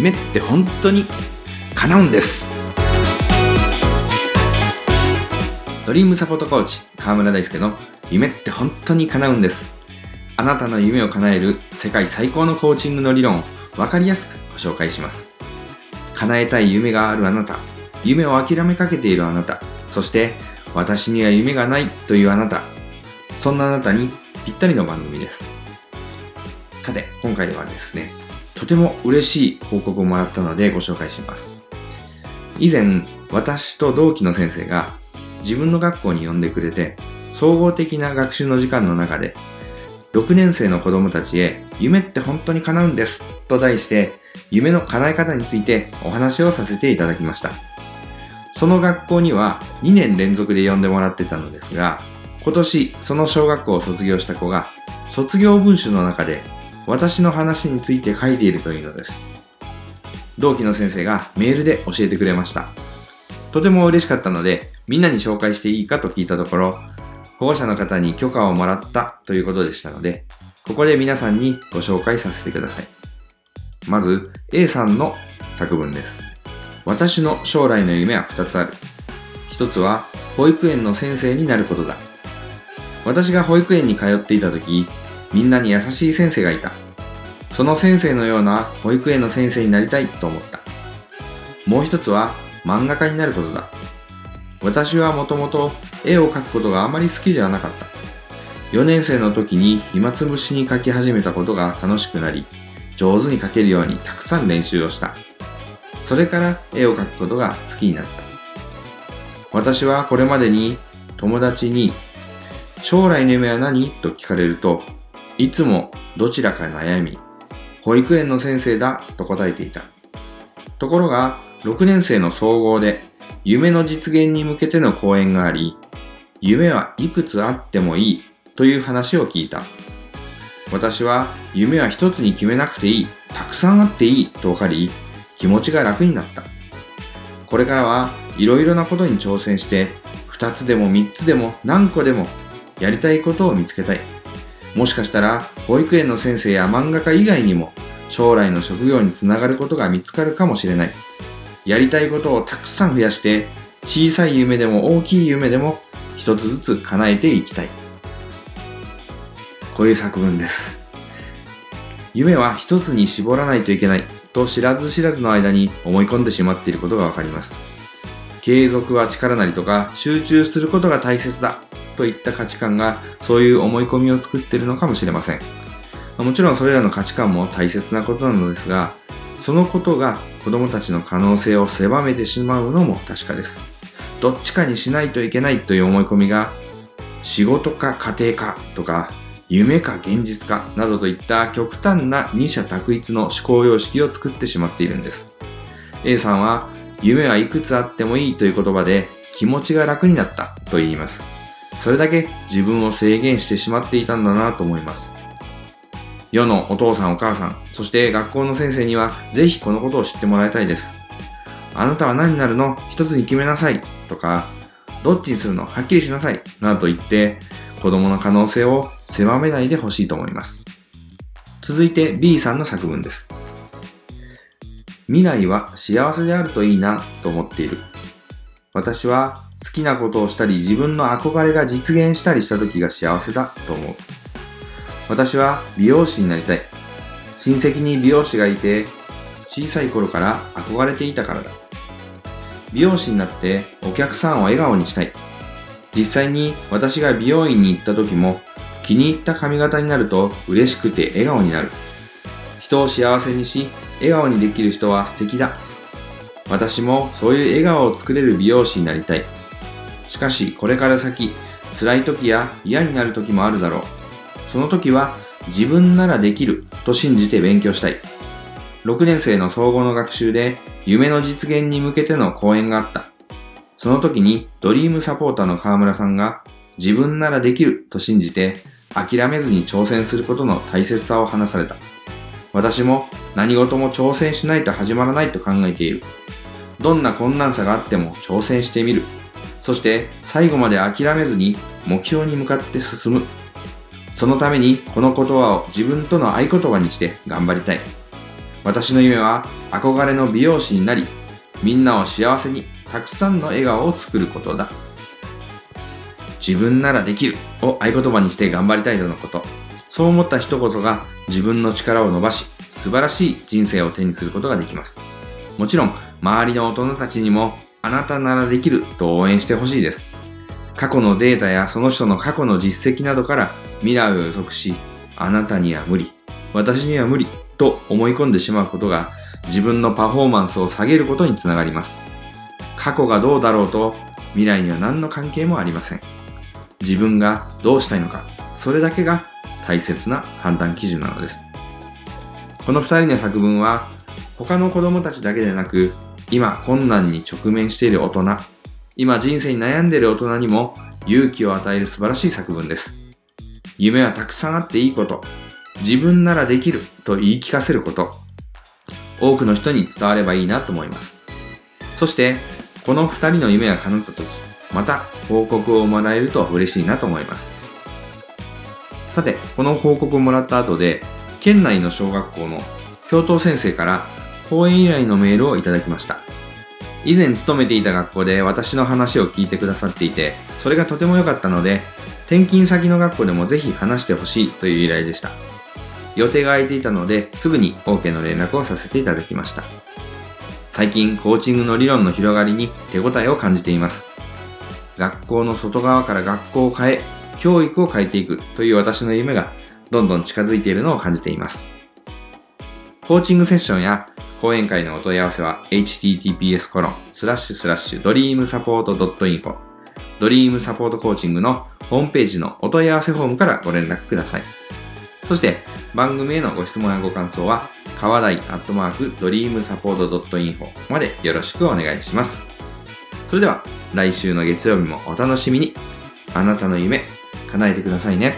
夢って本当に叶うんです。ドリームサポートコーチ川村大輔の夢って本当に叶うんです。あなたの夢を叶える世界最高のコーチングの理論を分かりやすくご紹介します。叶えたい夢があるあなた夢を諦めかけているあなたそして私には夢がないというあなたそんなあなたにぴったりの番組です。さて今回はですねとても嬉しい報告をもらったのでご紹介します。以前私と同期の先生が自分の学校に呼んでくれて総合的な学習の時間の中で6年生の子供たちへ夢って本当に叶うんですと題して夢の叶え方についてお話をさせていただきました。その学校には2年連続で呼んでもらってたのですが今年その小学校を卒業した子が卒業文集の中で私の話について書いているというのです。同期の先生がメールで教えてくれました。とても嬉しかったのでみんなに紹介していいかと聞いたところ保護者の方に許可をもらったということでしたのでここで皆さんにご紹介させてください。まず A さんの作文です。私の将来の夢は2つある。1つは保育園の先生になることだ。私が保育園に通っていた時みんなに優しい先生がいた。その先生のような保育園の先生になりたいと思った。もう一つは漫画家になることだ。私はもともと絵を描くことがあまり好きではなかった。4年生の時に暇つぶしに描き始めたことが楽しくなり上手に描けるようにたくさん練習をした。それから絵を描くことが好きになった。私はこれまでに友達に将来の夢は何？と聞かれるといつもどちらか悩み保育園の先生だと答えていた。ところが6年生の総合で夢の実現に向けての講演があり夢はいくつあってもいいという話を聞いた。私は夢は一つに決めなくていいたくさんあっていいと分かり気持ちが楽になった。これからはいろいろなことに挑戦して2つでも3つでも何個でもやりたいことを見つけたい。もしかしたら保育園の先生や漫画家以外にも将来の職業につながることが見つかるかもしれない。やりたいことをたくさん増やして小さい夢でも大きい夢でも一つずつ叶えていきたい。こういう作文です。夢は一つに絞らないといけないと知らず知らずの間に思い込んでしまっていることがわかります。継続は力なりとか集中することが大切だ。といった価値観がそういう思い込みを作っているのかもしれません。もちろんそれらの価値観も大切なことなのですがそのことが子供たちの可能性を狭めてしまうのも確かです。どっちかにしないといけないという思い込みが仕事か家庭かとか夢か現実かなどといった極端な二者択一の思考様式を作ってしまっているんです。A さんは夢はいくつあってもいいという言葉で気持ちが楽になったと言います。それだけ自分を制限してしまっていたんだなと思います世のお父さんお母さん、そして学校の先生にはぜひこのことを知ってもらいたいです。あなたは何になるの？一つに決めなさいとか、どっちにするの？はっきりしなさいなどと言って子供の可能性を狭めないでほしいと思います。続いて B さんの作文です。未来は幸せであるといいなと思っている。私は好きなことをしたり自分の憧れが実現したりした時が幸せだと思う。私は美容師になりたい。親戚に美容師がいて、小さい頃から憧れていたからだ。美容師になってお客さんを笑顔にしたい。実際に私が美容院に行った時も気に入った髪型になると嬉しくて笑顔になる。人を幸せにし、笑顔にできる人は素敵だ。私もそういう笑顔を作れる美容師になりたい。しかしこれから先、辛い時や嫌になる時もあるだろう。その時は自分ならできると信じて勉強したい。6年生の総合の学習で夢の実現に向けての講演があった。その時にドリームサポーターの河村さんが自分ならできると信じて諦めずに挑戦することの大切さを話された。私も何事も挑戦しないと始まらないと考えている。どんな困難さがあっても挑戦してみる。そして最後まで諦めずに目標に向かって進むそのためにこの言葉を自分との合言葉にして頑張りたい。私の夢は憧れの美容師になり、みんなを幸せにたくさんの笑顔を作ることだ。自分ならできるを合言葉にして頑張りたいとのこと。そう思った人こそが自分の力を伸ばし、素晴らしい人生を手にすることができます。もちろん、周りの大人たちにも、あなたならできると応援してほしいです。過去のデータやその人の過去の実績などから未来を予測し、あなたには無理、私には無理と思い込んでしまうことが自分のパフォーマンスを下げることにつながります。過去がどうだろうと未来には何の関係もありません。自分がどうしたいのか、それだけが大切な判断基準なのです。この二人の作文は他の子供たちだけでなく今困難に直面している大人、今人生に悩んでいる大人にも勇気を与える素晴らしい作文です。夢はたくさんあっていいこと、自分ならできると言い聞かせること、多くの人に伝わればいいなと思います。そして、この二人の夢が叶った時、また報告をもらえると嬉しいなと思います。さて、この報告をもらった後で、県内の小学校の教頭先生から講演依頼のメールをいただきました。以前勤めていた学校で私の話を聞いてくださっていて、それがとても良かったので、転勤先の学校でもぜひ話してほしいという依頼でした。予定が空いていたので、すぐに OK の連絡をさせていただきました。最近、コーチングの理論の広がりに手応えを感じています。学校の外側から学校を変え、教育を変えていくという私の夢がどんどん近づいているのを感じています。コーチングセッションや講演会のお問い合わせは https コロンスラッシュスラッシュドリームサポート .info ドリームサポートコーチングのホームページのお問い合わせフォームからご連絡ください。そして番組へのご質問やご感想は川台アットマークドリームサポート .info までよろしくお願いします。それでは来週の月曜日もお楽しみに。あなたの夢叶えてくださいね。